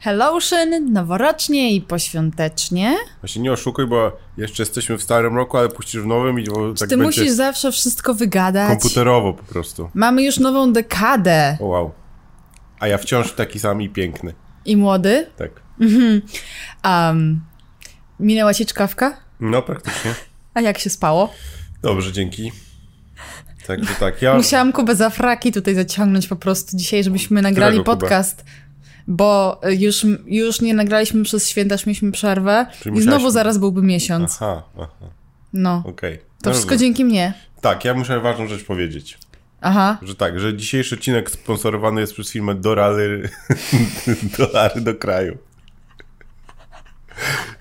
Hellotion, noworocznie i poświątecznie. Właśnie nie oszukuj, bo jeszcze jesteśmy w starym roku, ale puścisz w nowym i bo tak Ty będzie musisz zawsze wszystko wygadać. komputerowo po prostu. Mamy już nową dekadę. O, wow. A ja wciąż taki sam i piękny. I młody. Tak. Um, minęła ci czkawka? No, praktycznie. A jak się spało? Dobrze, dzięki. Także tak, ja... Musiałam Kubę za fraki tutaj zaciągnąć po prostu dzisiaj, żebyśmy nagrali Którego podcast. Bo już, już nie nagraliśmy przez święta, już mieliśmy przerwę. Czyli I znowu zaraz byłby miesiąc. Aha, aha, No. okej. To No wszystko dobrze. dzięki mnie. Tak, ja muszę ważną rzecz powiedzieć. Aha. Że tak, że dzisiejszy odcinek sponsorowany jest przez firmę Dolary, dolary do kraju.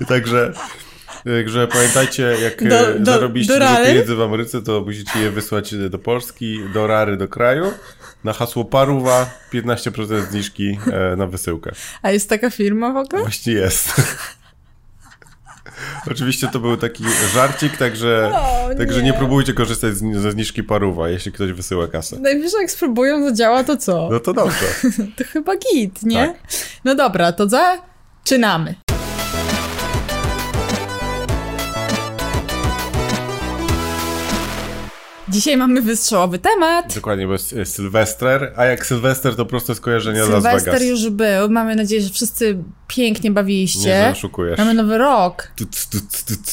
I Także, także pamiętajcie, jak Do- e, do- zarobiliście dużo pieniędzy w Ameryce, to musicie je wysłać do Polski, dolary do kraju. Na hasło paruwa 15% zniżki e, na wysyłkę. A jest taka firma w ogóle? Właśnie jest. Oczywiście to był taki żarcik, także, O, także nie. nie próbujcie korzystać z, ze zniżki paruwa, jeśli ktoś wysyła kasę. Najwyżej jak spróbują, zadziała, to co? No to dobrze. To chyba git, nie? Tak. No dobra, to zaczynamy. Dzisiaj mamy wystrzałowy temat. Dokładnie, bo jest Sylwester, a jak Sylwester to proste skojarzenia z Las Sylwester Vegas. już był. Mamy nadzieję, że wszyscy pięknie Nie, bawiliście. że oszukujesz. Mamy nowy rok.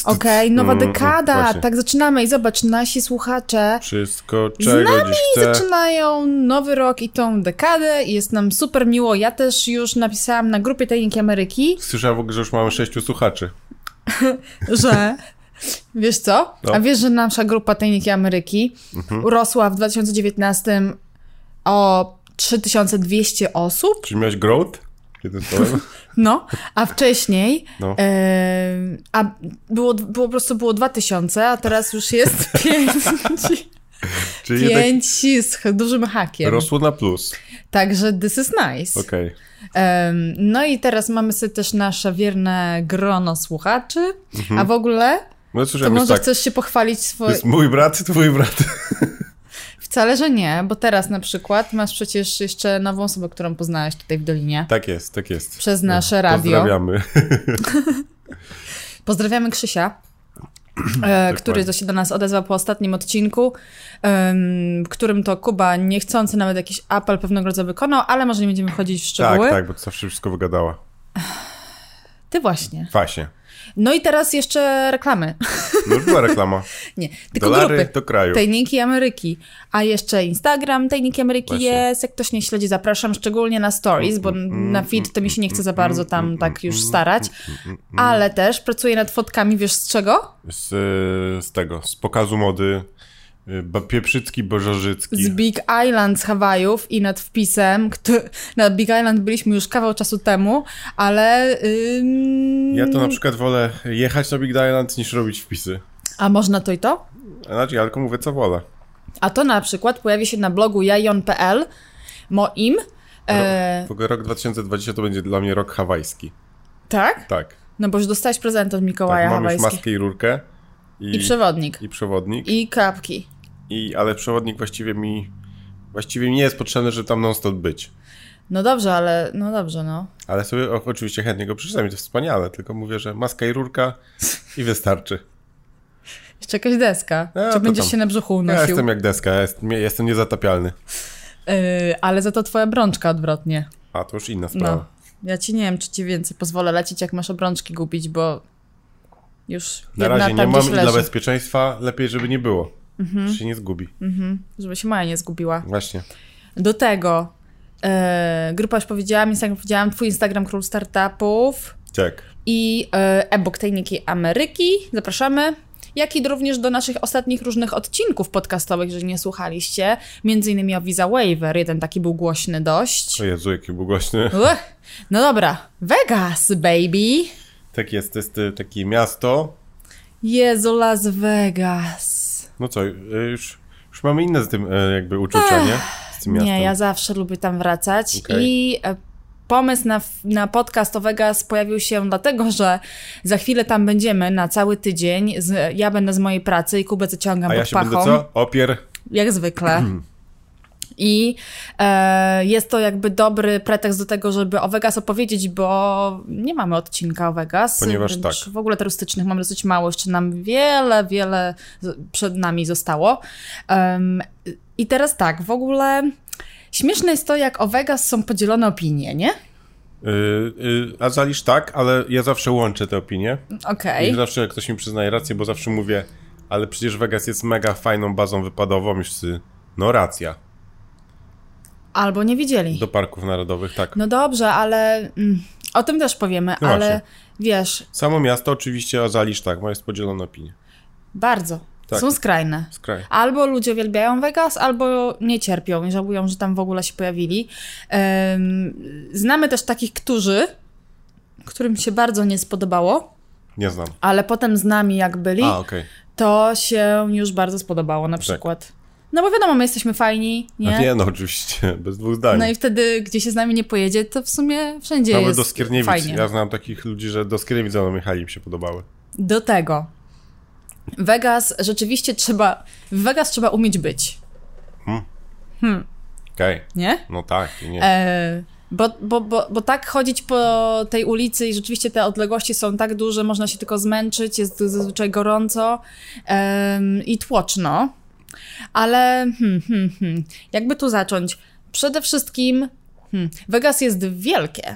Okej, nowa Mm, dekada. właśnie. Tak zaczynamy i zobacz, nasi słuchacze Wszystko, z czego nami dziś chcę. zaczynają nowy rok i tą dekadę i jest nam super miło. Ja też już napisałam na grupie Tajniki Ameryki, Słyszałem w ogóle, że już mamy sześciu słuchaczy. że wiesz co? No. A wiesz, że nasza grupa Tajniki Ameryki Mhm. urosła w 2019 o 3200 osób? Czy miałeś growth? Jednym słowem? No, a wcześniej No. e, a było, było po prostu było 2000, a teraz już jest 5 Czyli pięć z dużym hakiem. rosło na plus. Także this is nice. Em, no i teraz mamy sobie też nasze wierne grono słuchaczy. A w ogóle, No to słyszałem, może tak. chcesz się pochwalić To jest mój brat, twój brat. Wcale, że nie, bo teraz na przykład masz przecież jeszcze nową osobę, którą poznałeś tutaj w Dolinie. Tak jest, tak jest. Przez nasze radio. Pozdrawiamy. Pozdrawiamy Krzysia, e, który to się do nas odezwał po ostatnim odcinku, w którym to Kuba niechcący nawet jakiś apel pewnego rodzaju wykonał, ale może nie będziemy wchodzić w Tak, szczegóły. tak, bo to zawsze wszystko wygadała. Ty właśnie. Właśnie. No i teraz jeszcze reklamy. No już była reklama. Nie, tylko Dolary grupy. do kraju. Tajniki Ameryki. A jeszcze Instagram Tajniki Ameryki Właśnie. jest. Jak ktoś nie śledzi, zapraszam szczególnie na stories, bo Mm, na feed to mi się nie chce za bardzo tam tak już starać. Ale też pracuję nad fotkami, wiesz z czego? Z, z tego, z pokazu mody. Y, Pieprzycki, Bożarzycki. Z Big Island z Hawajów i nad wpisem, który, na Big Island byliśmy już kawał czasu temu, ale... Ym, Ja to na przykład wolę jechać na Big Island niż robić wpisy. A można to i to? Znaczy, ja tylko mówię co wolę. A to na przykład pojawi się na blogu jajon.pl moim. E, W ogóle rok 2020 to będzie dla mnie rok hawajski. tak? Tak. No bo już dostałeś prezent od Mikołaja tak mam już hawajski. maskę i rurkę. I, I przewodnik. i przewodnik. I... I ale przewodnik właściwie mi właściwie mi nie jest potrzebny, żeby tam non-stop być. No dobrze, ale no dobrze, no. Ale sobie o, oczywiście chętnie go przeczytam i to wspaniale, tylko mówię, że maska i rurka i wystarczy. Jeszcze jakaś deska. A, Czy będziesz tam. się na brzuchu Ja unosił? jestem jak deska, ja jestem, ja jestem niezatapialny. Yy, ale za to twoja brączka odwrotnie. A, to już inna sprawa. No. Ja ci nie wiem, czy ci więcej pozwolę lecieć, jak masz obrączki gubić, bo już Na razie nie mam i dla bezpieczeństwa lepiej, żeby nie było. Mhm. Że się nie zgubi. żeby się Maja nie zgubiła. Właśnie. Do tego e, grupa już powiedziałam, Instagram powiedziałam, twój Instagram Król Startupów Tak. i e, e-book Tajniki Ameryki. Zapraszamy. Jak i również do naszych ostatnich różnych odcinków podcastowych, jeżeli nie słuchaliście. Między innymi o Visa Waiver. Jeden taki był głośny dość. O Jezu, jaki był głośny. Uch. No dobra. Vegas, baby. Tak jest, to jest y, takie miasto. Jezu, Las Vegas. No co, y, już, już mamy inne z tym y, jakby uczucia, nie? Z tym miastem. Nie, ja zawsze lubię tam wracać. Okej. I e, pomysł na, na podcast o Vegas pojawił się dlatego, że za chwilę tam będziemy na cały tydzień. Z, ja będę z mojej pracy i Kubę zaciągam A ja pod się pachą. będę co? Opier. Jak zwykle. I e, jest to jakby dobry pretekst do tego, żeby o Vegas opowiedzieć, bo nie mamy odcinka o Vegas. Ponieważ tak. W ogóle turystycznych mamy dosyć mało, jeszcze nam wiele, wiele przed nami zostało. Um, I teraz tak, w ogóle śmieszne jest to, jak o Vegas są podzielone opinie, nie? Yy, yy, a zalisz tak, ale ja zawsze łączę te opinie. Okej. I Okay. zawsze ktoś mi przyznaje rację, bo zawsze mówię, ale przecież Vegas jest mega fajną bazą wypadową, już sy- no racja. Albo nie widzieli. Do parków narodowych, tak. No dobrze, ale mm, o tym też powiemy, No ale właśnie. wiesz, Samo miasto oczywiście, a zalisz tak, ma jest podzielone opinie. bardzo. Tak. Są skrajne. Z kraju. Albo ludzie uwielbiają Vegas, albo nie cierpią i żałują, że tam w ogóle się pojawili. Em, znamy też takich, którzy, którym się bardzo nie spodobało, Nie znam. ale potem z nami jak byli, A, okej. to się już bardzo spodobało na przykład. No bo wiadomo, my jesteśmy fajni, Nie? nie? nie, no oczywiście, bez dwóch zdań. No i wtedy, gdzie się z nami nie pojedzie, to w sumie wszędzie Nawet jest do Skierniewic. fajnie. Ja znam takich ludzi, że do Skierniewic za mną jechali, im się podobały. Do tego. Vegas rzeczywiście trzeba. W Vegas trzeba umieć być, Okej, nie? no tak, nie. E, bo, bo, bo, bo tak chodzić po tej ulicy i rzeczywiście te odległości są tak duże, można się tylko zmęczyć, jest zazwyczaj gorąco em, i tłoczno. Ale hmm, hmm, hmm, jakby tu zacząć? Przede wszystkim hmm, Vegas jest wielkie.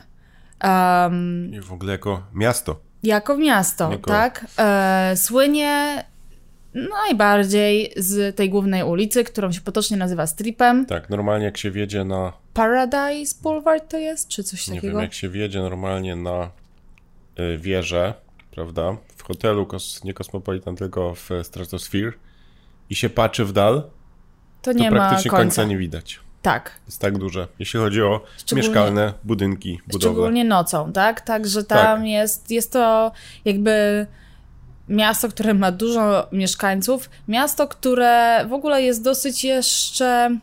Em, I w ogóle jako miasto. Jako miasto, Jako- tak? E, słynie najbardziej z tej głównej ulicy, którą się potocznie nazywa Stripem. Tak, normalnie jak się wjedzie na, Paradise Boulevard to jest, czy coś nie takiego? wiem, jak się wjedzie normalnie na y, wieżę, prawda, w hotelu, kos, nie Cosmopolitan, tylko w Stratosphere i się patrzy w dal, to to nie ma praktycznie końca. końca nie widać. Tak, Jest tak duże, jeśli chodzi o mieszkalne budynki, budowle. szczególnie nocą, tak? Także tam Tak. jest, jest to jakby miasto, które ma dużo mieszkańców, miasto, które w ogóle jest dosyć jeszcze,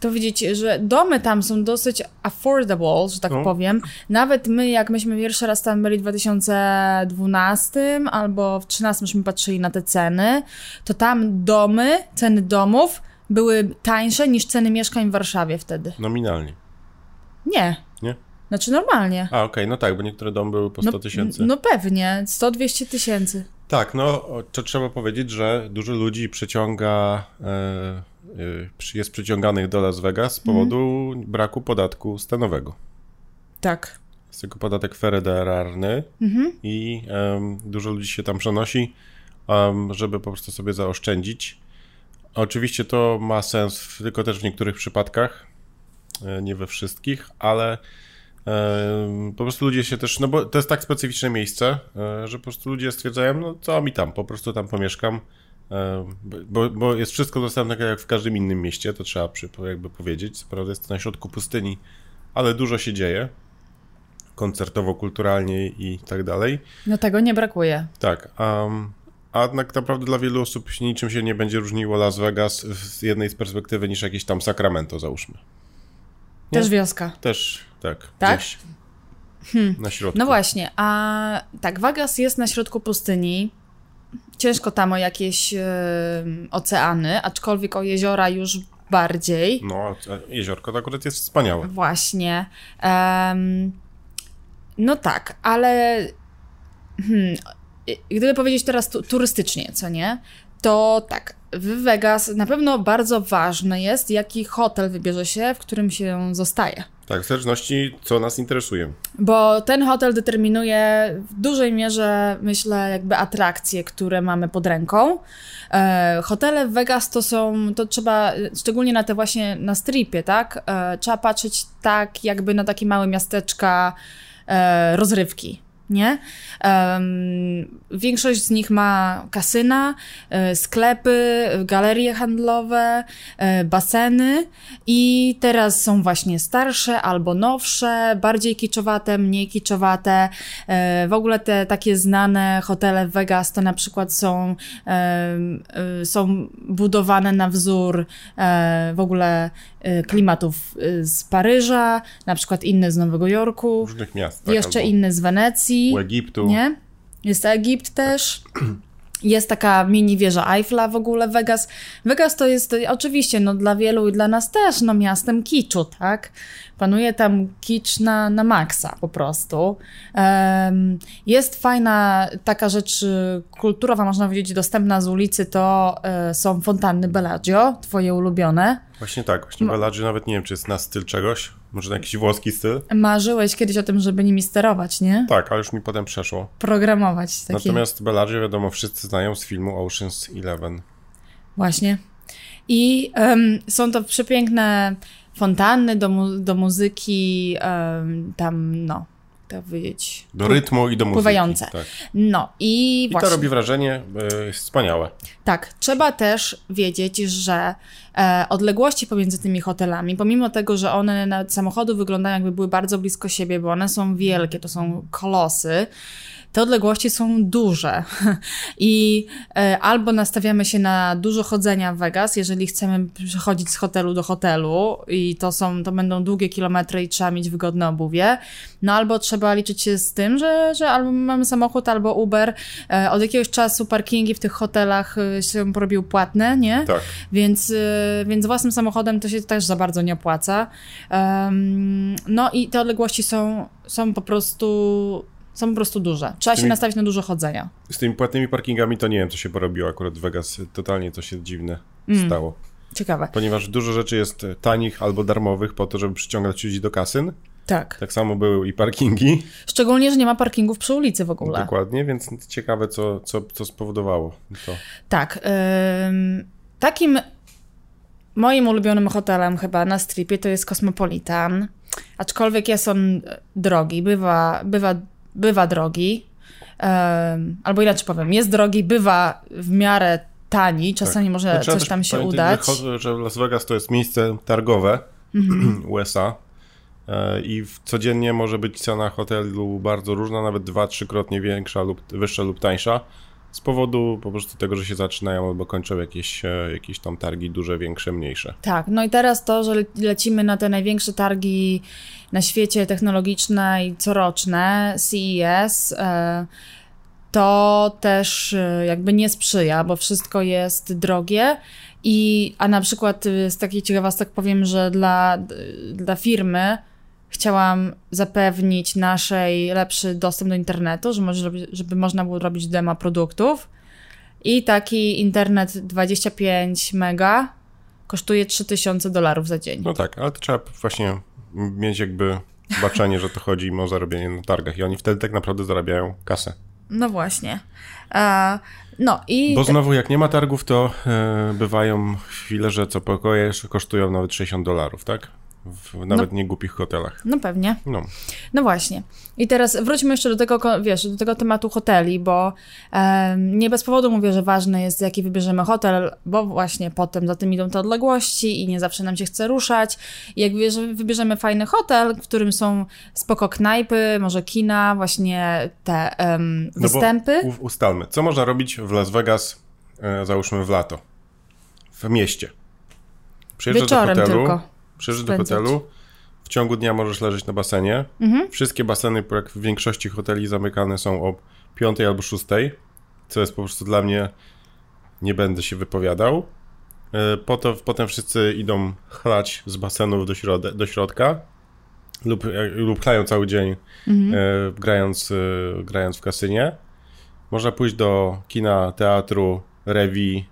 to powiedzieć, że domy tam są dosyć affordable, że tak No. powiem. Nawet my, jak myśmy pierwszy raz tam byli w 2012 albo w 2013 myśmy patrzyli na te ceny, to tam domy, ceny domów były tańsze niż ceny mieszkań w Warszawie wtedy. Nominalnie, Nie. nie? Znaczy normalnie. A, okej, no tak, bo niektóre domy były po 100 tysięcy. No pewnie, 100-200 tysięcy. Tak, no to trzeba powiedzieć, że dużo ludzi przyciąga, e, e, jest przyciąganych do Las Vegas z powodu braku podatku stanowego. Tak. Jest tylko podatek federalny i em, dużo ludzi się tam przenosi, em, żeby po prostu sobie zaoszczędzić. Oczywiście to ma sens tylko też w niektórych przypadkach, e, nie we wszystkich, ale po prostu ludzie się też, no bo to jest tak specyficzne miejsce, e, że po prostu ludzie stwierdzają, no co mi tam, po prostu tam pomieszkam, bo, bo jest wszystko dostępne tak jak w każdym innym mieście, to trzeba przy, jakby powiedzieć, co prawda jest to na środku pustyni, ale dużo się dzieje, koncertowo, kulturalnie i tak dalej. No tego nie brakuje. Tak, um, a tak naprawdę dla wielu osób niczym się nie będzie różniło Las Vegas z jednej z perspektywy niż jakieś tam Sacramento, załóżmy. Nie? Też wioska. Też, tak, Tak? gdzieś na środku. No właśnie, a tak, Vegas jest na środku pustyni. Ciężko tam o jakieś e, oceany, aczkolwiek o jeziora już bardziej. No, jeziorko to akurat jest wspaniałe. Właśnie. Em, no tak, ale hmm, gdyby powiedzieć teraz tu, turystycznie, co nie? To tak, w Vegas na pewno bardzo ważne jest, jaki hotel wybierze się, w którym się zostaje. Tak, w zależności co nas interesuje. Bo ten hotel determinuje w dużej mierze, myślę, jakby atrakcje, które mamy pod ręką. E, hotele w Vegas to są, to trzeba, szczególnie na te właśnie, na stripie, tak? E, trzeba patrzeć tak, jakby na takie małe miasteczka e, rozrywki. Nie? Em, większość z nich ma kasyna, e, sklepy, galerie handlowe, e, baseny i teraz są właśnie starsze albo nowsze, bardziej kiczowate, mniej kiczowate. E, W ogóle te takie znane hotele w Vegas to na przykład są, są budowane na wzór w ogóle klimatów z Paryża, na przykład inne z Nowego Jorku, Różnych miast. Tak, jeszcze albo inne z Wenecji. U Egiptu. Nie? Jest Egipt też. Jest taka mini wieża Eiffla w ogóle Vegas. Vegas to jest oczywiście no, dla wielu i dla nas też no, miastem kiczu, tak? Panuje tam kicz na, na maksa po prostu. Um, jest fajna taka rzecz y, kulturowa, można powiedzieć, dostępna z ulicy, to y, są fontanny Bellagio, twoje ulubione. Właśnie tak, właśnie Bellagio nawet nie wiem, czy jest na styl czegoś, może na jakiś włoski styl. Marzyłeś kiedyś o tym, żeby nimi sterować, nie? Tak, ale już mi potem przeszło. Programować. Takie... Natomiast Bellagio, wiadomo, wszyscy znają z filmu Ocean's Eleven. Właśnie. I um, są to przepiękne fontanny do, mu do muzyki, um, tam, no, tak powiedzieć. Do rytmu i do muzyki. Pływające. Tak. No i, I właśnie. to robi wrażenie y, wspaniałe. Tak, trzeba też wiedzieć, że e, odległości pomiędzy tymi hotelami, pomimo tego, że one na samochodu wyglądają jakby były bardzo blisko siebie, bo one są wielkie, to są kolosy, te odległości są duże i e, albo nastawiamy się na dużo chodzenia w Vegas, jeżeli chcemy przechodzić z hotelu do hotelu i to są, to będą długie kilometry i trzeba mieć wygodne obuwie, no albo trzeba liczyć się z tym, że, że albo mamy samochód, albo Uber. E, od jakiegoś czasu parkingi w tych hotelach e, się porobił płatne, nie? Tak. Więc, więc własnym samochodem to się też za bardzo nie opłaca. no i te odległości są, są po prostu są po prostu duże. Trzeba tymi, się nastawić na dużo chodzenia. Z tymi płatnymi parkingami to nie wiem, co się porobiło akurat w Vegas. Totalnie to się dziwne mm. stało. Ciekawe. Ponieważ dużo rzeczy jest tanich albo darmowych po to, żeby przyciągać ludzi do kasyn. Tak. Tak samo były i parkingi. Szczególnie, że nie ma parkingów przy ulicy w ogóle. Dokładnie, więc ciekawe, co, co, co spowodowało to. Tak. Ym, takim moim ulubionym hotelem chyba na stripie to jest Cosmopolitan. Aczkolwiek jest on drogi, bywa, bywa bywa drogi, albo inaczej powiem, jest drogi, bywa w miarę tani, czasami tak. może no, coś tam się udać. Że, że Las Vegas to jest miejsce targowe USA e, i codziennie może być cena hotelu bardzo różna, nawet dwa, trzykrotnie większa lub wyższa lub tańsza z powodu po prostu tego, że się zaczynają albo kończą jakieś, e, jakieś tam targi duże, większe, mniejsze. Tak, no i teraz to, że lecimy na te największe targi na świecie technologiczne i coroczne, CES, e, to też e, jakby nie sprzyja, bo wszystko jest drogie. I, a na przykład z takich ciekawostek powiem, że dla, dla firmy chciałam zapewnić naszej lepszy dostęp do internetu, że może, żeby można było robić demo produktów. I taki internet 25 mega kosztuje 3000 dolarów za dzień. No tak, ale to trzeba właśnie mieć jakby baczenie, że to chodzi im o zarobienie na targach i oni wtedy tak naprawdę zarabiają kasę. No właśnie. Uh, no i... Bo znowu jak nie ma targów, to e, bywają chwile, że co pokoje kosztują nawet 60 dolarów, tak? W nawet no, nie głupich hotelach. No pewnie. No. no właśnie. I teraz wróćmy jeszcze do tego, wiesz, do tego tematu hoteli, bo e, nie bez powodu mówię, że ważne jest, jaki wybierzemy hotel, bo właśnie potem za tym idą te odległości i nie zawsze nam się chce ruszać. I jak wybierzemy fajny hotel, w którym są spoko knajpy, może kina, właśnie te um, występy. No ustalmy, co można robić w Las Vegas, e, załóżmy w lato, w mieście. Przyjeżdżasz Wieczorem do hotelu, tylko Przyjeżdżasz do hotelu, w ciągu dnia możesz leżeć na basenie. Mhm. Wszystkie baseny, jak w większości hoteli, zamykane są o 5 albo 6, co jest po prostu dla mnie, nie będę się wypowiadał. E, potem, potem wszyscy idą chlać z basenów do, środ do środka lub, e, lub chlają cały dzień, mhm. e, grając, e, grając w kasynie. Można pójść do kina, teatru, rewi,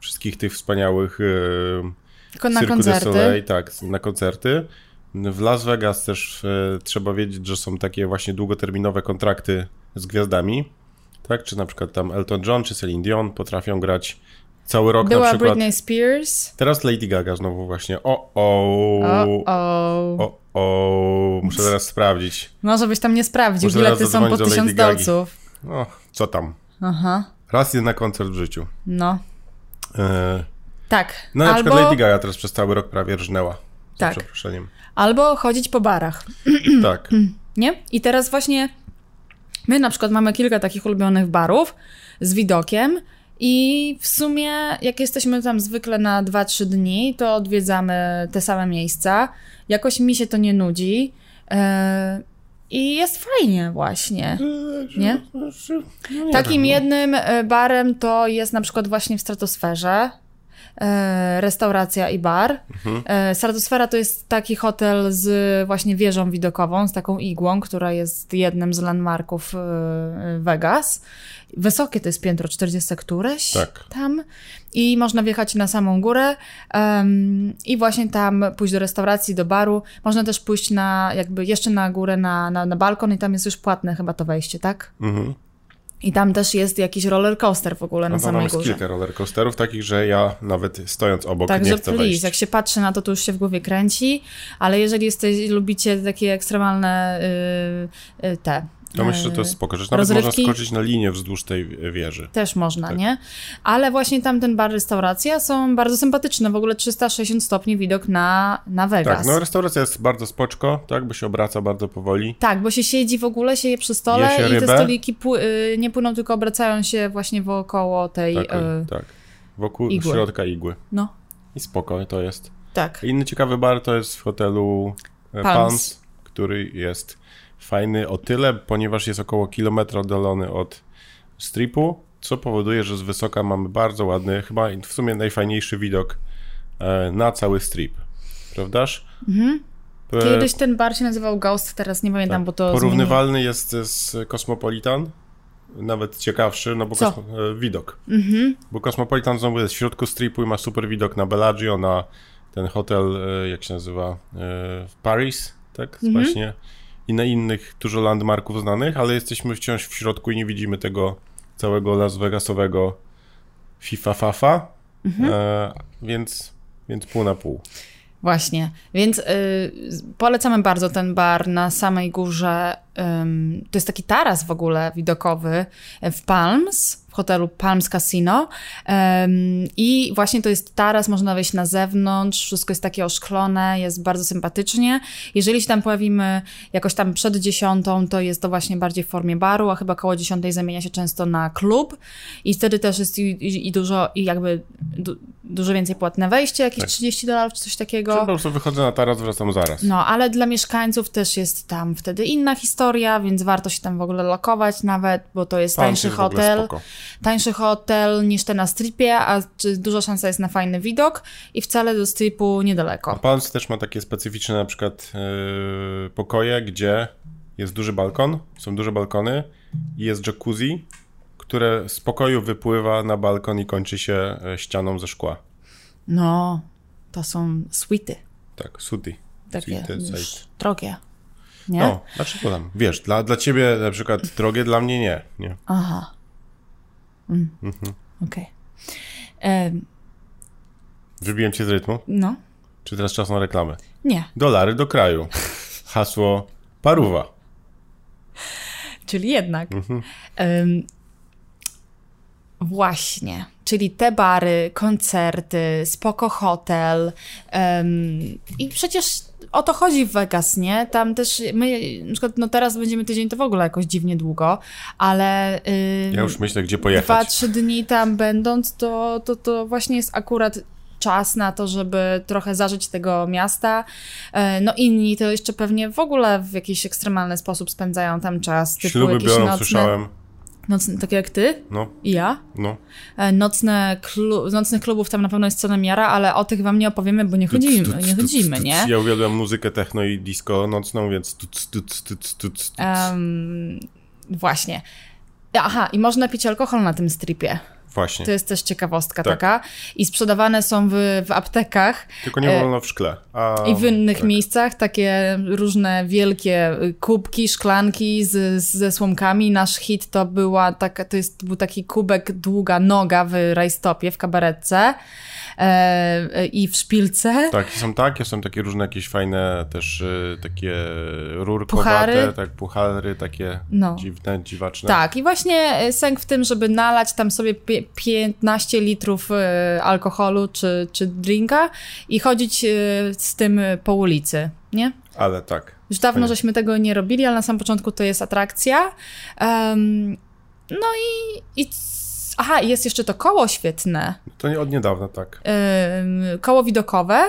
wszystkich tych wspaniałych e, na Cirque koncerty. Soleil, tak, na koncerty. W Las Vegas też e, trzeba wiedzieć, że są takie właśnie długoterminowe kontrakty z gwiazdami, tak? Czy na przykład tam Elton John czy Celine Dion potrafią grać cały rok Była na przykład. Britney Spears. Teraz Lady Gaga znowu właśnie. O, o. O, o. Muszę teraz sprawdzić. No, żebyś tam nie sprawdził. Muszę Bilety są po tysiąc dolców. No, co tam. Aha. Raz jest na koncert w życiu. No. E, tak. No na Albo... przykład Lady Gaga teraz przez cały rok prawie rżnęła. Tak. przeproszeniem. Albo chodzić po barach. tak. Nie? I teraz właśnie my na przykład mamy kilka takich ulubionych barów z widokiem i w sumie jak jesteśmy tam zwykle na 2-3 dni, to odwiedzamy te same miejsca. Jakoś mi się to nie nudzi. Yy I jest fajnie właśnie. Nie? No, nie Takim no. jednym e, barem to jest na przykład właśnie w Stratosferze. E, Restauracja i bar. Mhm. E, Stratosfera to jest taki hotel z właśnie wieżą widokową, z taką igłą, która jest jednym z landmarków e, Vegas. Wysokie to jest piętro 40 któreś Tak. tam i można wjechać na samą górę em, i właśnie tam pójść do restauracji, do baru. Można też pójść na jakby jeszcze na górę, na, na, na balkon i tam jest już płatne chyba to wejście, tak? Mhm. I tam też jest jakiś roller coaster w ogóle na No tam samej jest górze. kilka rollercoasterów takich, że ja nawet stojąc obok nie Także chcę please, wejść. jak się patrzy na to, to już się w głowie kręci, ale jeżeli jesteś, lubicie takie ekstremalne y, y, te... To myślę, że to jest spoko, że nawet można rozrywki? skoczyć na linię wzdłuż tej wieży. Też można, Tak. nie? Ale właśnie tam ten bar, restauracja są bardzo sympatyczne. W ogóle 360 stopni widok na, na Vegas. Tak, no restauracja jest bardzo spoczko, tak, bo się obraca bardzo powoli. Tak, bo się siedzi w ogóle, się je przy stole Je i te rybę. stoliki pły- y, nie płyną, tylko obracają się właśnie wokoło tej... Tak, y, tak. Wokół igły. środka igły. no, I spoko to jest. tak. Inny ciekawy bar to jest w hotelu e, Palms. Palms, który jest fajny o tyle, ponieważ jest około kilometra oddalony od stripu, co powoduje, że z wysoka mamy bardzo ładny, chyba w sumie najfajniejszy widok e, na cały strip. Prawdaż? Mhm. Kiedyś ten bar się nazywał Ghost, teraz nie pamiętam, bo to. Porównywalny jest z Cosmopolitan, nawet ciekawszy, no bo kosmo, e, widok. Mhm. Bo Cosmopolitan znowu jest w środku stripu i ma super widok na Bellagio, na ten hotel, e, jak się nazywa, w Paris, tak, Mhm. właśnie. I na innych dużo landmarków znanych, ale jesteśmy wciąż w środku i nie widzimy tego całego Las Vegasowego FIFA Fafa, Mhm. e, więc, więc pół na pół. Właśnie, więc y, polecamy bardzo ten bar na samej górze. Ym, to jest taki taras w ogóle widokowy w Palms, w hotelu Palms Casino. Ym, I właśnie to jest taras, można wejść na zewnątrz, wszystko jest takie oszklone, jest bardzo sympatycznie. Jeżeli się tam pojawimy jakoś tam przed dziesiątą, to jest to właśnie bardziej w formie baru, a chyba koło dziesiątej zamienia się często na klub i wtedy też jest i, i, i dużo, i jakby du, dużo więcej płatne wejście, jakieś Tak. 30 dolarów czy coś takiego. Czyli po prostu wychodzę na taras, wracam zaraz. No, ale dla mieszkańców też jest tam wtedy inna historia, więc warto się tam w ogóle lokować nawet, bo to jest tańszy hotel. Tańszy hotel niż ten na stripie, a duża szansa jest na fajny widok i wcale do stripu A niedaleko. Palms też ma takie specyficzne na przykład yy, pokoje, gdzie jest duży balkon, są duże balkony i jest jacuzzi, które z pokoju wypływa na balkon i kończy się e, ścianą ze szkła. No, to są suity, Tak, suti. takie site. drogie. Nie? No, dlaczego tam? Wiesz, dla, dla ciebie na przykład drogie, dla mnie nie. nie. Aha. Mm. Mhm. Okej. Em, Wybiłem cię z rytmu? No, Czy teraz czas na reklamę? nie. Dolary do kraju. Hasło paruwa. Czyli jednak. Mhm. Em, właśnie. Czyli te bary, koncerty, spoko hotel. em, I przecież o to chodzi w Vegas, nie? Tam też my, na przykład, no teraz będziemy tydzień, to w ogóle jakoś dziwnie długo, ale. ym, Ja już myślę, gdzie Dwa, pojechać. trzy dni tam będąc, to, to, to właśnie jest akurat czas na to, żeby trochę zażyć tego miasta. E, No inni to jeszcze pewnie w ogóle w jakiś ekstremalny sposób spędzają tam czas. Śluby biorą, nocne, słyszałem. Nocne, takie jak ty No, i ja. no. E, Nocne klu, z nocnych klubów tam na pewno jest cena miara, ale o tych wam nie opowiemy, bo nie chodzimy, Tuc, tuc, nie chodzimy, tuc. nie? Ja uwielbiam muzykę techno i disco nocną, więc tuc, tuc, tuc, tuc. Em, właśnie. Aha, i można pić alkohol na tym stripie. Właśnie. To jest też ciekawostka Tak. taka. I sprzedawane są w, w aptekach Tylko nie e, wolno w szkle. A, i w innych tak. miejscach takie różne wielkie y, kubki, szklanki z, ze słomkami. Nasz hit to była taka, to jest, był taki kubek długa noga w rajstopie, w kabaretce i w szpilce. Tak, są takie, są takie różne jakieś fajne też y, takie rurkowate, Puchary. tak, puchary takie No. dziwne, dziwaczne. Tak, i właśnie e, sęk w tym, żeby nalać tam sobie pie- 15 litrów e, alkoholu czy, czy drinka i chodzić e, z tym e, po ulicy, nie? Ale tak. Już dawno Fajnie. żeśmy tego nie robili, ale na samym początku to jest atrakcja. Em, no i, i. Aha, jest jeszcze to koło świetne. To nie od niedawna, tak. Koło widokowe.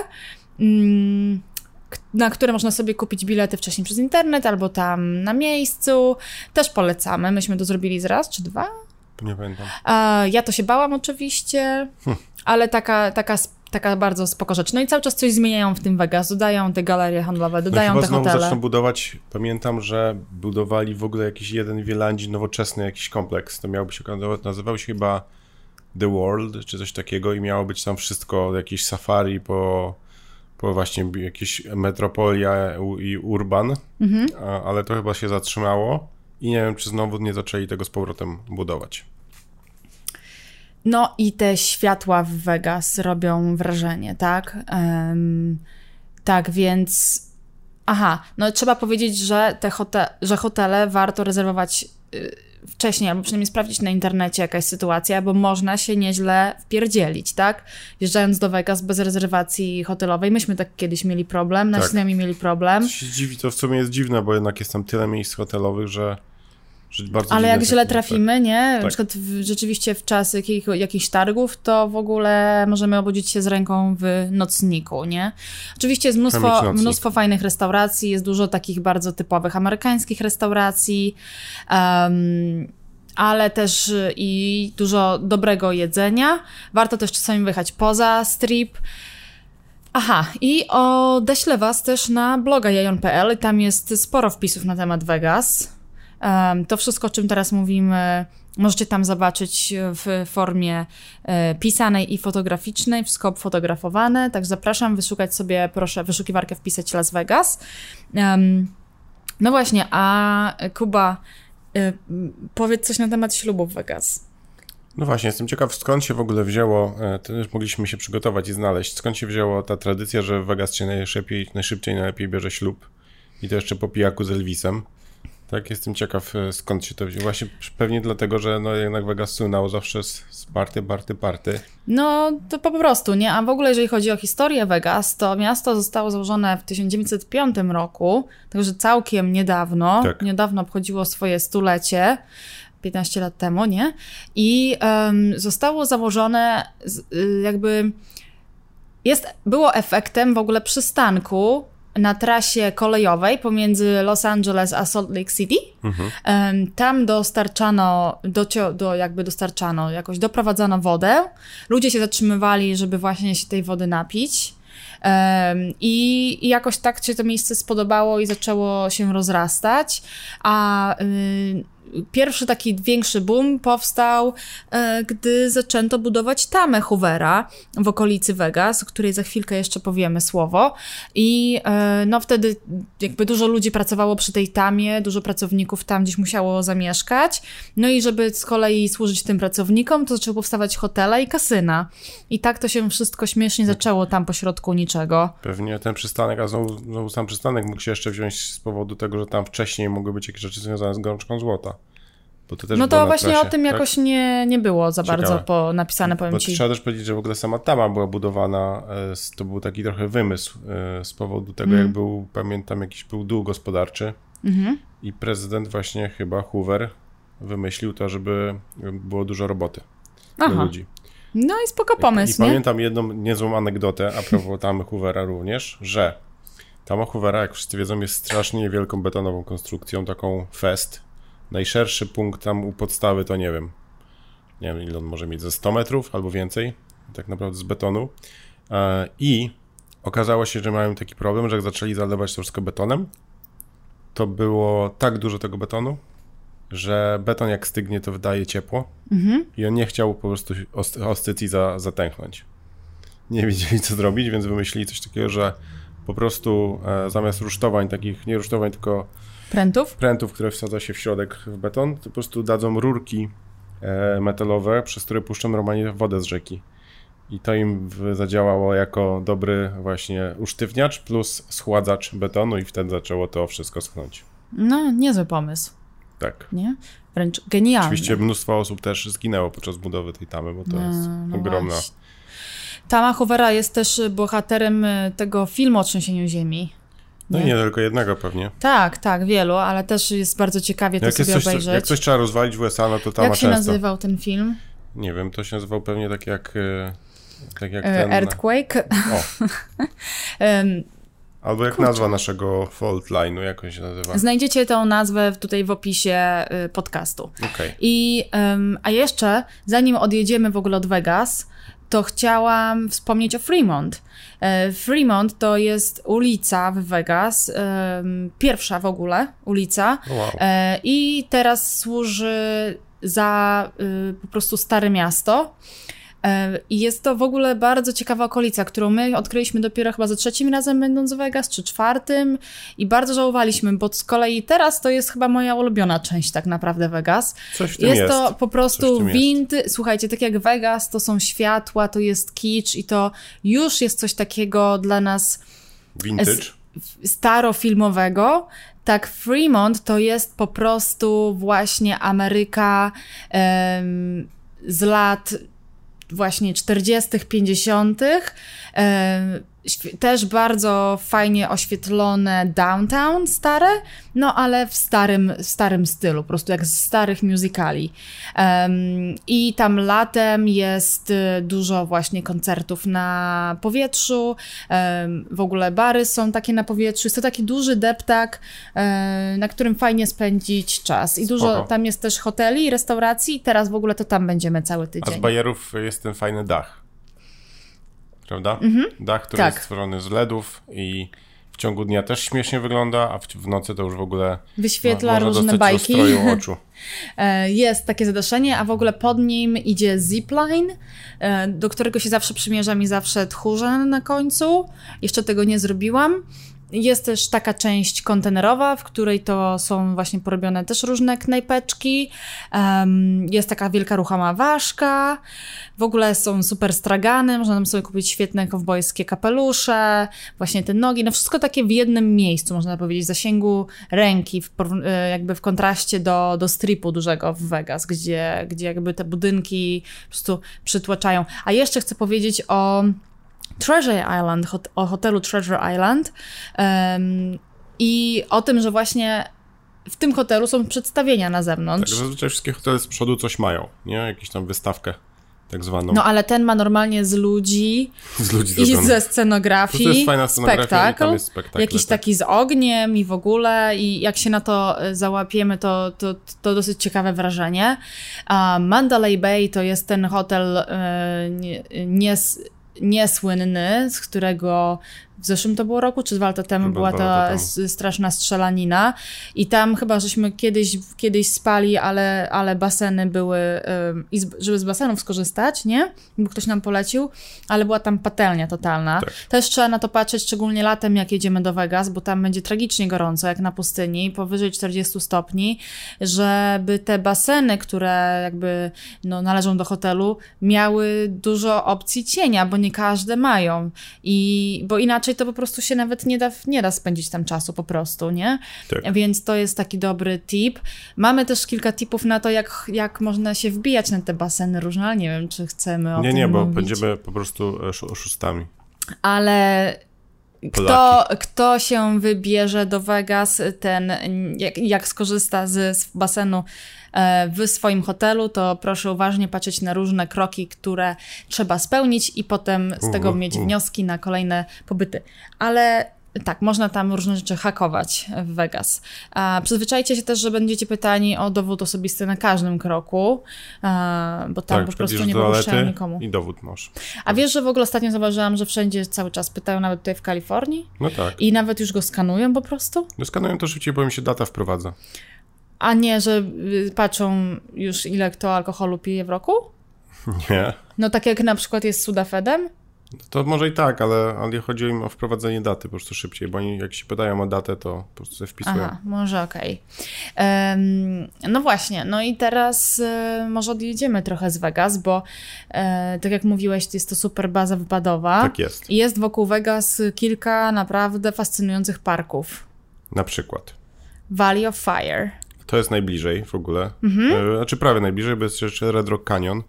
Na które można sobie kupić bilety wcześniej przez internet albo tam na miejscu. Też polecamy. Myśmy to zrobili z raz czy dwa. Nie pamiętam. Ja to się bałam oczywiście, hm. ale taka, taka taka bardzo spoko rzecz. No i cały czas coś zmieniają w tym Vegas, dodają te galerie handlowe, no dodają no te znowu hotele. zaczną budować, pamiętam, że budowali w ogóle jakiś jeden w Wielandii nowoczesny jakiś kompleks, to miałby się nazywał się chyba The World, czy coś takiego i miało być tam wszystko, jakieś safari po, po właśnie jakieś metropolia i urban, mhm. ale to chyba się zatrzymało i nie wiem, czy znowu nie zaczęli tego z powrotem budować. No i te światła w Vegas robią wrażenie, tak? Um, tak, więc. Aha, no trzeba powiedzieć, że te hote że hotele warto rezerwować y, wcześniej, albo przynajmniej sprawdzić na internecie jakaś sytuacja, bo można się nieźle wpierdzielić, tak? Wjeżdżając do Vegas bez rezerwacji hotelowej. Myśmy tak kiedyś mieli problem, nasi tak. znajomi mieli problem. Się dziwi, to w sumie jest dziwne, bo jednak jest tam tyle miejsc hotelowych, że ale jak źle trafimy, nie? Tak. Na przykład w, rzeczywiście w czas jakich, jakichś targów, to w ogóle możemy obudzić się z ręką w nocniku, nie? Oczywiście jest mnóstwo, mnóstwo fajnych restauracji, jest dużo takich bardzo typowych amerykańskich restauracji, um, ale też i dużo dobrego jedzenia. Warto też czasami wyjechać poza strip. Aha, i odeślę Was też na bloga jajon.pl, tam jest sporo wpisów na temat Vegas. To wszystko, o czym teraz mówimy, możecie tam zobaczyć w formie e, pisanej i fotograficznej, wszystko fotografowane, tak zapraszam, wyszukać sobie, proszę, wyszukiwarkę wpisać Las Vegas. No właśnie, a Kuba, e, powiedz coś na temat ślubu w Vegas. No właśnie, jestem ciekaw, skąd się w ogóle wzięło, e, też mogliśmy się przygotować i znaleźć, skąd się wzięło ta tradycja, że w Vegas się najszybciej, najszybciej najlepiej bierze ślub i to jeszcze po pijaku z Elvisem. Tak, jestem ciekaw e, skąd się to wzięło. Właśnie pewnie dlatego, że no jednak Vegas słynęło zawsze z, z party, party, party. No to po prostu, nie? A w ogóle jeżeli chodzi o historię Vegas, to miasto zostało założone w 1905 roku, także całkiem niedawno. Tak. Niedawno obchodziło swoje stulecie. 15 lat temu, nie? I um, zostało założone z, y, jakby jest, było efektem w ogóle przystanku na trasie kolejowej pomiędzy Los Angeles a Salt Lake City. Mhm. Tam dostarczano, docio, do, jakby dostarczano, jakoś doprowadzano wodę. Ludzie się zatrzymywali, żeby właśnie się tej wody napić. I, I, jakoś tak się to miejsce spodobało i zaczęło się rozrastać, a y, pierwszy taki większy boom powstał, e, gdy zaczęto budować tamę Hoovera w okolicy Vegas, o której za chwilkę jeszcze powiemy słowo. I e, no wtedy jakby dużo ludzi pracowało przy tej tamie, dużo pracowników tam gdzieś musiało zamieszkać. No i żeby z kolei służyć tym pracownikom, to zaczęły powstawać hotele i kasyna. I tak to się wszystko śmiesznie zaczęło tam pośrodku niczego. Pewnie ten przystanek, a znowu, znowu sam przystanek mógł się jeszcze wziąć z powodu tego, że tam wcześniej mogły być jakieś rzeczy związane z gorączką złota. To no to właśnie trasie, o tym tak? jakoś nie, nie było za Ciekawe. bardzo po, napisane, powiem Bo ci. Trzeba też powiedzieć, że w ogóle sama Tama była budowana, e, to był taki trochę wymysł e, z powodu tego, mm. jak był, pamiętam, jakiś był dół gospodarczy mm -hmm. i prezydent właśnie chyba Hoover wymyślił to, żeby było dużo roboty Aha. dla ludzi. No i spoko pomysł, I, i pamiętam jedną niezłą anegdotę a propos Tamy Hoovera również, że Tama Hoovera, jak wszyscy wiedzą, jest strasznie wielką betonową konstrukcją, taką fest, najszerszy punkt tam u podstawy to nie wiem. Nie wiem, ile on może mieć, ze 100 metrów albo więcej, tak naprawdę z betonu. E, I okazało się, że mają taki problem, że jak zaczęli zalewać to wszystko betonem, to było tak dużo tego betonu, że beton jak stygnie, to wydaje ciepło mhm. i on nie chciał po prostu ostycji za, zatęchnąć. Nie wiedzieli, co zrobić, więc wymyślili coś takiego, że po prostu e, zamiast rusztowań, takich nie rusztowań, tylko Prętów? Prętów, które wsadza się w środek w beton, to po prostu dadzą rurki e, metalowe, przez które puszczą normalnie wodę z rzeki. I to im zadziałało jako dobry właśnie usztywniacz plus schładzacz betonu i wtedy zaczęło to wszystko schnąć. No, niezły pomysł. Tak. Nie? Wręcz genialny. Oczywiście mnóstwo osób też zginęło podczas budowy tej tamy, bo to no, jest no ogromna. Właśnie. Tama Hoovera jest też bohaterem e, tego filmu o trzęsieniu ziemi. No nie? i nie tylko jednego pewnie. Tak, tak, wielu, ale też jest bardzo ciekawie to jak sobie coś, obejrzeć. Jak coś trzeba rozwalić w USA, no to tam Jak się często. nazywał ten film? Nie wiem, to się nazywał pewnie tak jak, e, tak jak e, ten... Earthquake? O. Albo jak Kurczę. nazwa naszego fault line'u, jak on się nazywa? Znajdziecie tą nazwę tutaj w opisie y, podcastu. Okay. I, um, a jeszcze, zanim odjedziemy w ogóle od Vegas, to chciałam wspomnieć o Fremont. E, Fremont to jest ulica w Vegas, pierwsza w ogóle ulica. Wow. E, I teraz służy za y, po prostu stare miasto. E, I jest to w ogóle bardzo ciekawa okolica, którą my odkryliśmy dopiero chyba za trzecim razem będąc w Vegas, czy czwartym i bardzo żałowaliśmy, bo z kolei teraz to jest chyba moja ulubiona część tak naprawdę Vegas. Coś w tym jest, jest. to po prostu windy, słuchajcie, tak jak Vegas, to są światła, to jest kicz i to już jest coś takiego dla nas vintage? starofilmowego, tak Fremont to jest po prostu właśnie Ameryka um, z lat właśnie 40., 50., też bardzo fajnie oświetlone downtown stare, no ale w starym, w starym stylu, po prostu jak z starych musicali. Um, I tam latem jest y, dużo właśnie koncertów na powietrzu, um, w ogóle bary są takie na powietrzu, jest to taki duży deptak, um, na którym fajnie spędzić czas. I dużo, Spoko. tam jest też hoteli, restauracji i teraz w ogóle to tam będziemy cały tydzień. A z bajerów jest ten fajny dach prawda? Mhm. Dach, który tak. jest stworzony z LEDów i w ciągu dnia też śmiesznie wygląda, a w, w nocy to już w ogóle wyświetla no, różne bajki. oczu. E, jest takie zadaszenie, a w ogóle pod nim idzie zipline, e, do którego się zawsze przymierzam i zawsze tchórzę na końcu. Jeszcze tego nie zrobiłam. Jest też taka część kontenerowa, w której to są właśnie porobione też różne knajpeczki. Um, jest taka wielka ruchoma ważka. W ogóle są super stragany, można tam sobie kupić świetne kowbojskie kapelusze, właśnie te nogi, no wszystko takie w jednym miejscu, można powiedzieć, zasięgu ręki, w, e, jakby w kontraście do, do stripu dużego w Vegas, gdzie, gdzie jakby te budynki po prostu przytłaczają. A jeszcze chcę powiedzieć o Treasure Island, hot o hotelu Treasure Island um, i o tym, że właśnie w tym hotelu są przedstawienia na zewnątrz. Tak, zazwyczaj wszystkie hotele z przodu coś mają, nie? Jakąś tam wystawkę tak zwaną. No ale ten ma normalnie z ludzi, z ludzi i ze scenografii. To jest fajna scenografia spektakl, jest spektakl jakiś tak. taki z ogniem i w ogóle i jak się na to e, załapiemy, to, to, to dosyć ciekawe wrażenie. A Mandalay Bay to jest ten hotel e, nie, nie niesłynny, z którego w zeszłym to było roku, czy dwa lata temu była ta straszna strzelanina i tam chyba żeśmy kiedyś, kiedyś spali, ale, ale baseny były, i żeby z basenów skorzystać, nie? Bo ktoś nam polecił, ale była tam patelnia totalna. Tak. Też trzeba na to patrzeć, szczególnie latem, jak jedziemy do Vegas, bo tam będzie tragicznie gorąco, jak na pustyni, powyżej 40 stopni, żeby te baseny, które jakby no, należą do hotelu, miały dużo opcji cienia, bo nie każde mają. I, bo inaczej to po prostu się nawet nie da, nie da spędzić tam czasu po prostu, nie? Tak. Więc to jest taki dobry tip. Mamy też kilka tipów na to, jak, jak można się wbijać na te baseny różne, ale nie wiem, czy chcemy o nie, tym Nie, nie, bo mówić. będziemy po prostu oszustami. Ale kto, kto się wybierze do Vegas, ten jak, jak skorzysta z, z basenu e, w swoim hotelu, to proszę uważnie patrzeć na różne kroki, które trzeba spełnić i potem z tego mieć wnioski na kolejne pobyty. Ale tak, można tam różne rzeczy hakować w Vegas. przyzwyczajcie się też, że będziecie pytani o dowód osobisty na każdym kroku, bo tam tak, po prostu nie wypuszczają nikomu. I dowód masz. A wiesz, że w ogóle ostatnio zauważyłam, że wszędzie cały czas pytają, nawet tutaj w Kalifornii? No tak. I nawet już go skanują po prostu? No skanują to szybciej, bo im się data wprowadza. A nie, że y, patrzą już ile kto alkoholu pije w roku? Nie. No tak jak na przykład jest z Sudafedem? To może i tak, ale, ale chodzi im o wprowadzenie daty po prostu szybciej, bo oni jak się pytają o datę, to po prostu wpisują. Aha, może okej. Okay. No właśnie, no i teraz y, może odjedziemy trochę z Vegas, bo y, tak jak mówiłeś, jest to super baza wypadowa. Tak jest. I jest wokół Vegas kilka naprawdę fascynujących parków. Na przykład? Valley of Fire. To jest najbliżej w ogóle. Mhm. E, znaczy prawie najbliżej, bo jest jeszcze Red Rock Canyon.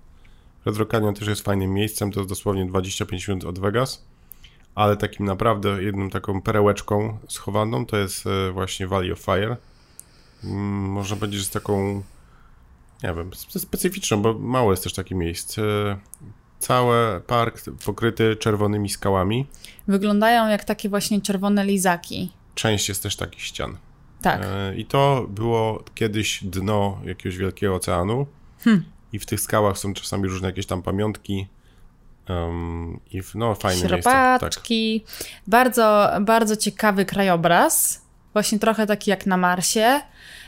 Red Rock Canyon też jest fajnym miejscem, to jest dosłownie 25 minut od Vegas, ale takim naprawdę jedną taką perełeczką schowaną to jest e, właśnie Valley of Fire. Mm, można powiedzieć, że z taką, nie wiem, specyficzną, bo mało jest też takich miejsc. E, cały park pokryty czerwonymi skałami. Wyglądają jak takie właśnie czerwone lizaki. Część jest też takich ścian. Tak. E, I to było kiedyś dno jakiegoś wielkiego oceanu. Hmm. I w tych skałach są czasami różne jakieś tam pamiątki. Um, I w, no, fajne miejsce. Śropaczki. Tak. Bardzo, bardzo ciekawy krajobraz. Właśnie trochę taki jak na Marsie.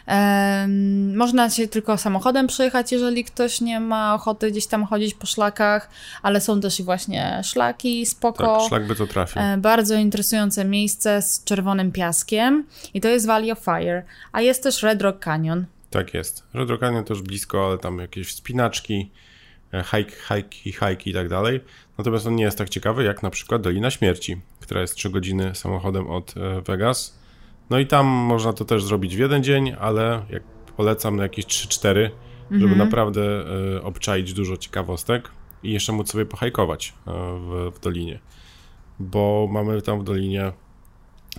Um, można się tylko samochodem przejechać, jeżeli ktoś nie ma ochoty gdzieś tam chodzić po szlakach, ale są też i właśnie szlaki, spoko. Tak, szlak by to trafił. E, bardzo interesujące miejsce z czerwonym piaskiem i to jest Valley of Fire. A jest też Red Rock Canyon. Tak jest. Canyon też blisko, ale tam jakieś wspinaczki, e, hike, hike, hike i tak dalej. Natomiast on nie jest tak ciekawy jak na przykład Dolina Śmierci, która jest 3 godziny samochodem od e, Vegas no i tam można to też zrobić w jeden dzień, ale jak polecam na jakieś 3-4, mhm. żeby naprawdę y, obczaić dużo ciekawostek i jeszcze móc sobie pohajkować y, w, w dolinie. Bo mamy tam w dolinie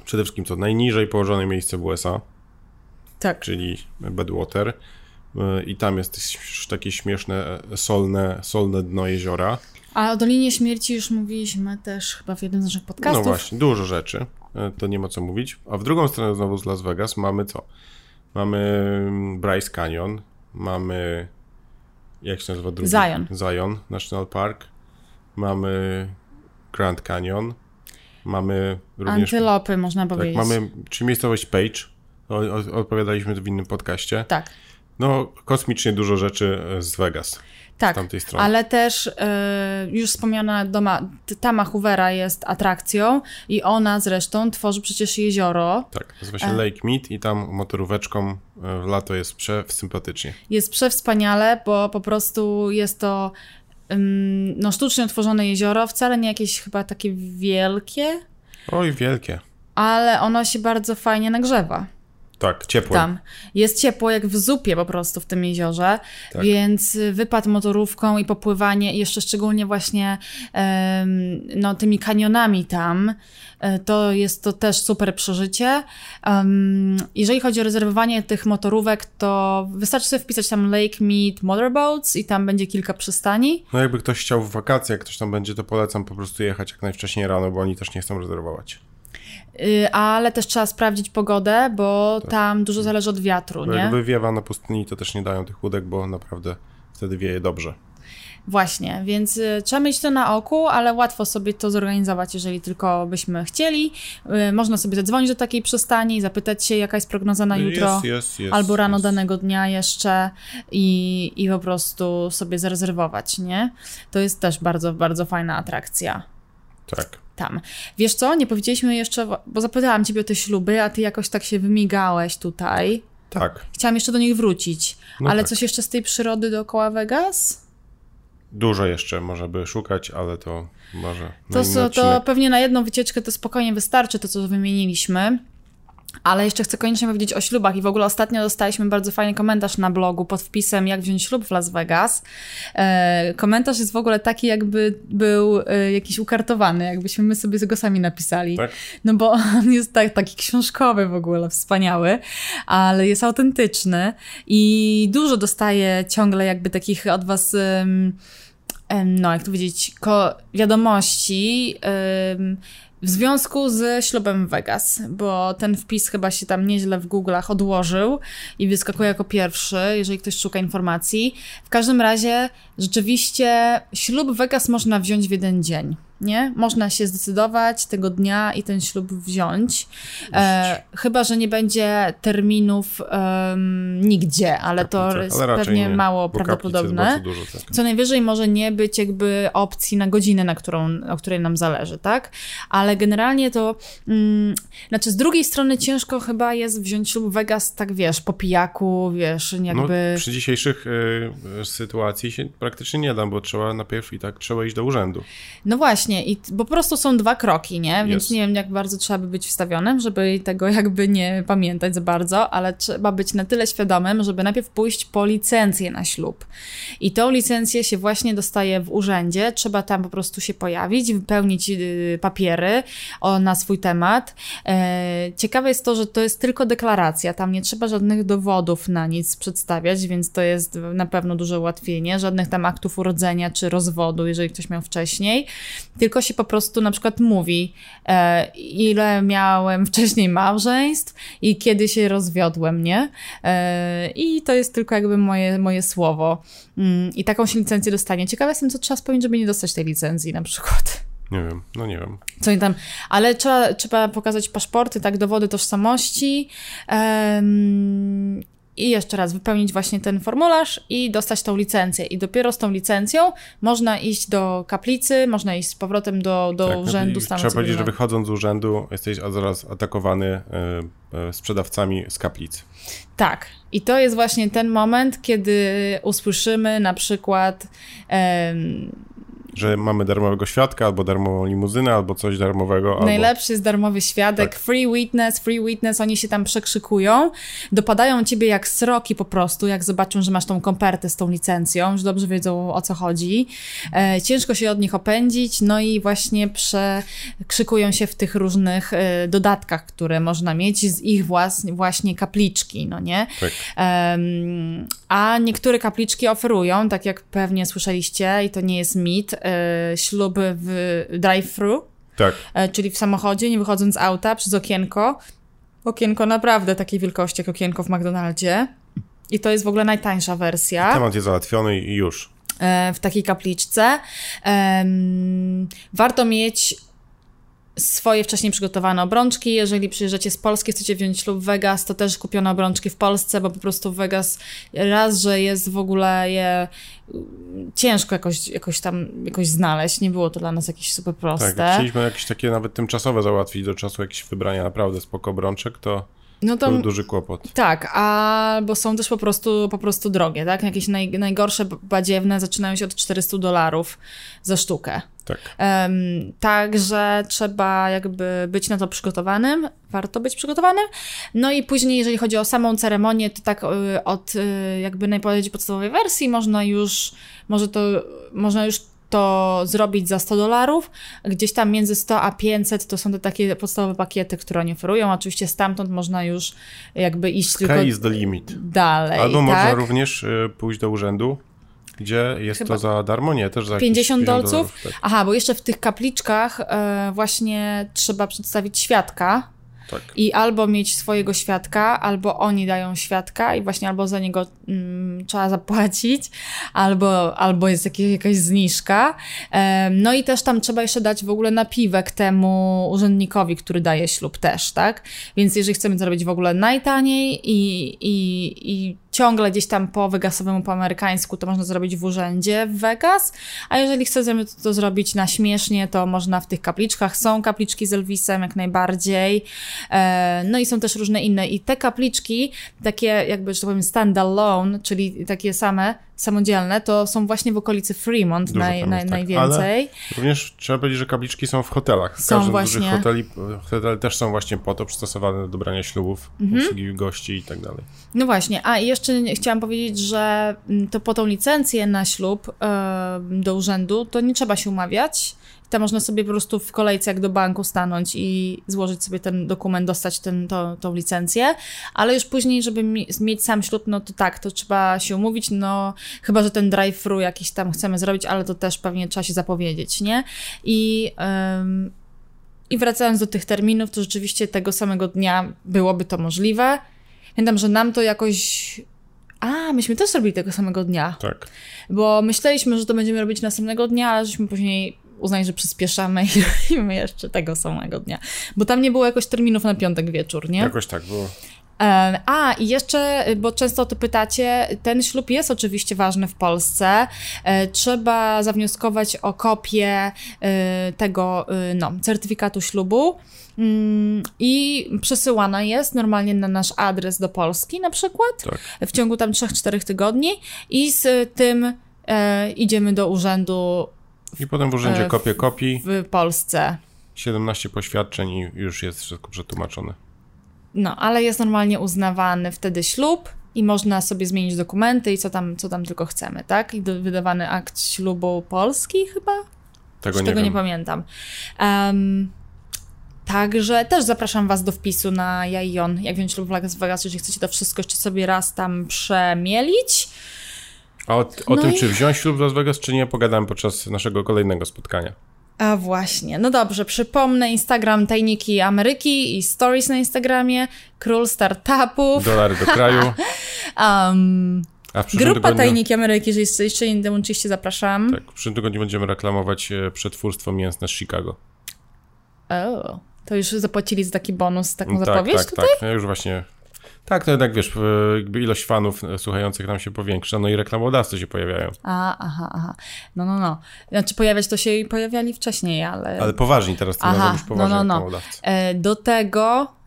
przede wszystkim to najniżej położone miejsce w USA. Tak. Czyli Bedwater. Y, I tam jest takie śmieszne, solne, solne dno jeziora. A o Dolinie Śmierci już mówiliśmy też chyba w jednym z naszych podcastów. No właśnie, dużo rzeczy. E, to nie ma co mówić. A w drugą stronę znowu z Las Vegas mamy co? Mamy mm, Bryce Canyon, mamy jak się nazywa drugi? Zion. Zion National Park, mamy Grand Canyon, mamy również... Antylopy, można tak, powiedzieć. mamy, czy miejscowość Page, o, odpowiadaliśmy w innym podcaście. Tak. No, kosmicznie dużo rzeczy z Vegas. Tak, z tamtej strony. ale też y, już wspomniana doma, Tama Hoovera jest atrakcją i ona zresztą tworzy przecież jezioro. Tak, nazywa się e... Lake Mead i tam motoróweczką e, w lato jest przesympatycznie. Jest przewspaniale, bo po prostu jest to no, sztucznie utworzone jezioro, wcale nie jakieś chyba takie wielkie. Oj, wielkie. Ale ono się bardzo fajnie nagrzewa. Tak, ciepło. Tam. Jest ciepło jak w zupie po prostu w tym jeziorze, tak. więc wypad motorówką i popływanie, jeszcze szczególnie właśnie um, no, tymi kanionami tam, e, to jest to też super przeżycie. Um, jeżeli chodzi o rezerwowanie tych motorówek, to wystarczy sobie wpisać tam Lake Mead Motorboats i tam będzie kilka przystani. No jakby ktoś chciał w wakacje, jak ktoś tam będzie, to polecam po prostu jechać jak najwcześniej rano, bo oni też nie chcą rezerwować. Y, ale też trzeba sprawdzić pogodę, bo tak. tam dużo zależy od wiatru, bo nie? Jak wywiewa na pustyni, to też nie dają tych łódek, bo naprawdę wtedy wieje dobrze. Właśnie, więc y, trzeba mieć to na oku, ale łatwo sobie to zorganizować, jeżeli tylko byśmy chcieli. Y, można sobie zadzwonić do takiej przystani, zapytać się, jaka jest prognoza na jutro, jest, jest, albo rano danego dnia jeszcze i, i po prostu sobie zarezerwować, nie? To jest też bardzo, bardzo fajna atrakcja. Tak tam. Wiesz co, nie powiedzieliśmy jeszcze, bo zapytałam ciebie o te śluby, a ty jakoś tak się wymigałeś tutaj. Tak. Chciałam jeszcze do nich wrócić. No ale tak. coś jeszcze z tej przyrody dookoła Vegas? Dużo jeszcze można by szukać, ale to może. To, co, to pewnie na jedną wycieczkę to spokojnie wystarczy, to co wymieniliśmy. Ale jeszcze chcę koniecznie powiedzieć o ślubach i w ogóle ostatnio dostaliśmy bardzo fajny komentarz na blogu pod wpisem jak wziąć ślub w Las Vegas. E, komentarz jest w ogóle taki jakby był e, jakiś ukartowany, jakbyśmy my sobie go sami napisali. Tak? No bo on jest tak, taki książkowy w ogóle, wspaniały, ale jest autentyczny i dużo dostaje ciągle jakby takich od was... no, jak to powiedzieć, wiadomości, w związku z ślubem Vegas, bo ten wpis chyba się tam nieźle w Google'ach odłożył i wyskakuje jako pierwszy, jeżeli ktoś szuka informacji. W każdym razie rzeczywiście ślub Vegas można wziąć w jeden dzień nie? Można się zdecydować tego dnia i ten ślub wziąć. E, chyba, że nie będzie terminów um, nigdzie, ale to jest ale pewnie nie, mało prawdopodobne. Dużo, tak. Co najwyżej może nie być jakby opcji na godzinę, na którą, o której nam zależy, tak? Ale generalnie to, mm, znaczy z drugiej strony ciężko chyba jest wziąć ślub Vegas, tak wiesz, po pijaku, wiesz, jakby... No, przy dzisiejszych y, sytuacji się praktycznie nie da, bo trzeba najpierw i tak trzeba iść do urzędu. No właśnie, właśnie, i, bo po prostu są dwa kroki, nie? Więc Jest. nie wiem, jak bardzo trzeba by być wstawionym, żeby tego jakby nie pamiętać za bardzo, ale trzeba być na tyle świadomym, żeby najpierw pójść po licencję na ślub. I tą licencję się właśnie dostaje w urzędzie, trzeba tam po prostu się pojawić, wypełnić y, papiery o, na swój temat. E, ciekawe jest to, że to jest tylko deklaracja, tam nie trzeba żadnych dowodów na nic przedstawiać, więc to jest na pewno duże ułatwienie, żadnych tam aktów urodzenia czy rozwodu, jeżeli ktoś miał wcześniej, tylko się po prostu na przykład mówi, e, ile miałem wcześniej małżeństw i kiedy się rozwiodłem, nie? E, I to jest tylko jakby moje, moje słowo. Mm, I taką się licencję dostanie. Ciekawe jestem, co trzeba spełnić, żeby nie dostać tej licencji na przykład. Nie wiem, no nie wiem. Co oni tam, ale trzeba, trzeba pokazać paszporty, tak, dowody tożsamości em, i jeszcze raz wypełnić właśnie ten formularz i dostać tą licencję. I dopiero z tą licencją można iść do kaplicy, można iść z powrotem do, do Tak, no urzędu stanu Trzeba powiedzieć, że wychodząc z urzędu jesteś zaraz atakowany e, e, sprzedawcami z kaplicy. Tak. I to jest właśnie ten moment, kiedy usłyszymy na przykład em, Że mamy darmowego świadka, albo darmową limuzynę, albo coś darmowego. Albo... Najlepszy jest darmowy świadek, Tak. free witness, free witness, oni się tam przekrzykują, dopadają ciebie jak sroki po prostu, jak zobaczą, że masz tą kompertę z tą licencją, że dobrze wiedzą o co chodzi. E, ciężko się od nich opędzić, no i właśnie przekrzykują się w tych różnych e, dodatkach, które można mieć z ich włas, właśnie kapliczki, no nie? Tak. Em, a niektóre kapliczki oferują, tak jak pewnie słyszeliście, i to nie jest mit, e, śluby w drive-thru, Tak. e, czyli w samochodzie, nie wychodząc z auta, przez okienko. Okienko naprawdę takiej wielkości jak okienko w McDonaldzie. I to jest w ogóle najtańsza wersja Temat jest załatwiony i już. e, w takiej kapliczce. Warto mieć swoje wcześniej przygotowane obrączki. Jeżeli przyjeżdżacie z Polski, chcecie wziąć ślub w Vegas, to też kupione obrączki w Polsce, bo po prostu Vegas raz, że jest w ogóle je ciężko jakoś, jakoś tam jakoś znaleźć. Nie było to dla nas jakieś super proste. Tak, chcieliśmy jakieś takie nawet tymczasowe załatwić do czasu jakieś wybrania naprawdę spoko obrączek, to no to był duży kłopot. Tak, albo są też po prostu, po prostu drogie, tak? Jakieś naj, najgorsze badziewne zaczynają się od 400 dolarów za sztukę. Tak. Em, także trzeba jakby być na to przygotowanym, warto być przygotowanym. No i później, jeżeli chodzi o samą ceremonię, to tak y, od y, jakby najbardziej podstawowej wersji można już, może to, można już to zrobić za 100 dolarów. Gdzieś tam między 100 a 500 to są te takie podstawowe pakiety, które oni oferują. Oczywiście stamtąd można już jakby iść tylko Sky is the limit. dalej. Albo tak? można również y, pójść do urzędu, gdzie jest Chyba to za darmo, nie? Też za jakieś 50 dolców? dolarów, tak. Aha, bo jeszcze w tych kapliczkach e, właśnie trzeba przedstawić świadka tak. i albo mieć swojego świadka, albo oni dają świadka i właśnie albo za niego mm, trzeba zapłacić, albo, albo jest jakieś, jakaś zniżka. Em, no i też tam trzeba jeszcze dać w ogóle napiwek temu urzędnikowi, który daje ślub też, tak? Więc jeżeli chcemy zrobić w ogóle najtaniej i, i, i ciągle gdzieś tam po Vegasowemu, po amerykańsku, to można zrobić w urzędzie w Vegas, a jeżeli chcemy to, to zrobić na śmiesznie, to można w tych kapliczkach. Są kapliczki z Elvisem jak najbardziej, e, no i są też różne inne i te kapliczki, takie jakby, że tak powiem, stand-alone, czyli takie same, samodzielne, to są właśnie w okolicy Fremont naj, tam naj, tak. najwięcej. Również trzeba powiedzieć, że kapliczki są w hotelach. Są Każdy z właśnie. dużych hoteli, hotele też są właśnie po to przystosowane do brania ślubów, Mhm. obsługi gości i tak dalej. No właśnie, a jeszcze chciałam powiedzieć, że mm, to po tą licencję na ślub e, do urzędu, to nie trzeba się umawiać. Tam można sobie po prostu w kolejce jak do banku stanąć i złożyć sobie ten dokument, dostać ten, to, tą licencję, ale już później, żeby mi, mieć sam ślub, no to tak, to trzeba się umówić, no chyba, że ten drive-thru jakiś tam chcemy zrobić, ale to też pewnie trzeba się zapowiedzieć, nie? I... i wracając do tych terminów, to rzeczywiście tego samego dnia byłoby to możliwe. Pamiętam, że nam to jakoś. A, myśmy też robili tego samego dnia, Tak. bo myśleliśmy, że to będziemy robić następnego dnia, ale żeśmy później uznali, że przyspieszamy i robimy jeszcze tego samego dnia. Bo tam nie było jakoś terminów na piątek wieczór, nie? Jakoś tak było. A, i jeszcze, bo często o to pytacie, ten ślub jest oczywiście ważny w Polsce. E, Trzeba zawnioskować o kopię e, tego e, no, certyfikatu ślubu. Mm, I przesyłana jest normalnie na nasz adres do Polski, na przykład, Tak. w ciągu tam 3-4 tygodni, i z tym e, idziemy do urzędu I potem w urzędzie E, kopię kopii, w Polsce. 17 poświadczeń i już jest wszystko przetłumaczone. No, ale jest normalnie uznawany wtedy ślub i można sobie zmienić dokumenty i co tam, co tam tylko chcemy, tak? I wydawany akt ślubu polski chyba? Tego nie tego nie pamiętam. Em, także też zapraszam Was do wpisu na ja i on, jak wziąć ślub w Las Vegas, jeżeli chcecie to wszystko jeszcze sobie raz tam przemielić. A o, o No tym, i- czy wziąć ślub w Las Vegas, czy nie, pogadamy podczas naszego kolejnego spotkania. A właśnie, no dobrze, przypomnę Instagram Tajniki Ameryki i stories na Instagramie, król startupów, Dolary do kraju. um, A w grupa tygodniu, Tajniki Ameryki, jeżeli jeszcze- nie dołączyliście, zapraszam. tak, w przyszłym tygodniu będziemy reklamować e, przetwórstwo mięsne z Chicago. O, to już zapłacili za taki bonus, taką tak, zapowiedź tak, tutaj? tak. Ja już właśnie. Tak, to jednak wiesz, e, ilość fanów e, słuchających nam się powiększa, no i reklamodawcy się pojawiają. A, aha, aha. No, no, no. Znaczy pojawiać to się i pojawiali wcześniej, ale... Ale poważni teraz tym Aha, no, no, no. E, Do tego,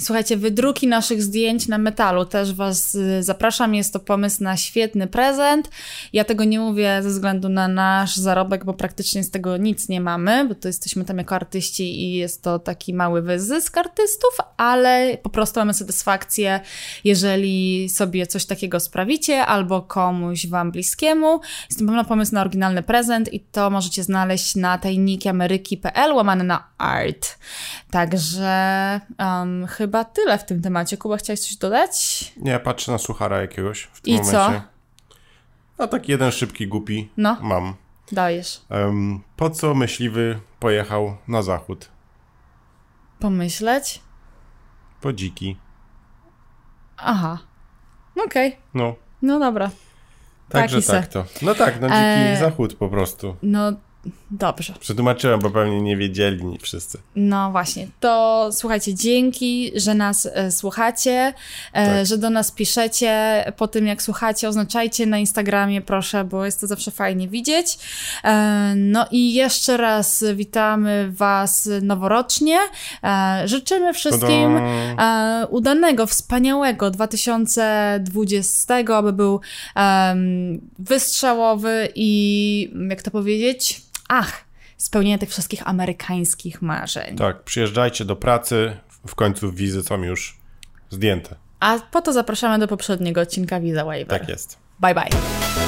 słuchajcie, wydruki naszych zdjęć na metalu też Was e, zapraszam. Jest to pomysł na świetny prezent. Ja tego nie mówię ze względu na nasz zarobek, bo praktycznie z tego nic nie mamy, bo to jesteśmy tam jako artyści i jest to taki mały wyzysk artystów, ale po prostu mamy satysfakcję, jeżeli sobie coś takiego sprawicie albo komuś Wam bliskiemu. Jest to pewno pomysł na oryginalny prezent i to możecie znaleźć na tajnikiameryki.pl łamane na art. Także um, chyba tyle w tym temacie. Kuba, chciałeś coś dodać? Nie, patrzę na suchara jakiegoś w tym I momencie. co? A taki jeden szybki, głupi No. mam. Dajesz. Em, po co myśliwy pojechał na zachód? Pomyśleć? Po dziki. Aha. Okej. No, No dobra. także Taki se. tak to. No tak, no dziki E, zachód po prostu. No dobrze. Przetłumaczyłem, bo pewnie nie wiedzieli nie wszyscy. No właśnie, to słuchajcie, dzięki, że nas e, słuchacie, e, Tak. że do nas piszecie. Po tym jak słuchacie, oznaczajcie na Instagramie, proszę, bo jest to zawsze fajnie widzieć. E, no i jeszcze raz witamy Was noworocznie. E, życzymy wszystkim e, udanego, wspaniałego 2020, aby był wystrzałowy i jak to powiedzieć? Ach, spełnienie tych wszystkich amerykańskich marzeń. Tak, przyjeżdżajcie do pracy. W końcu wizy są już zdjęte. A po to zapraszamy do poprzedniego odcinka Visa Waiver. Tak jest. Bye bye.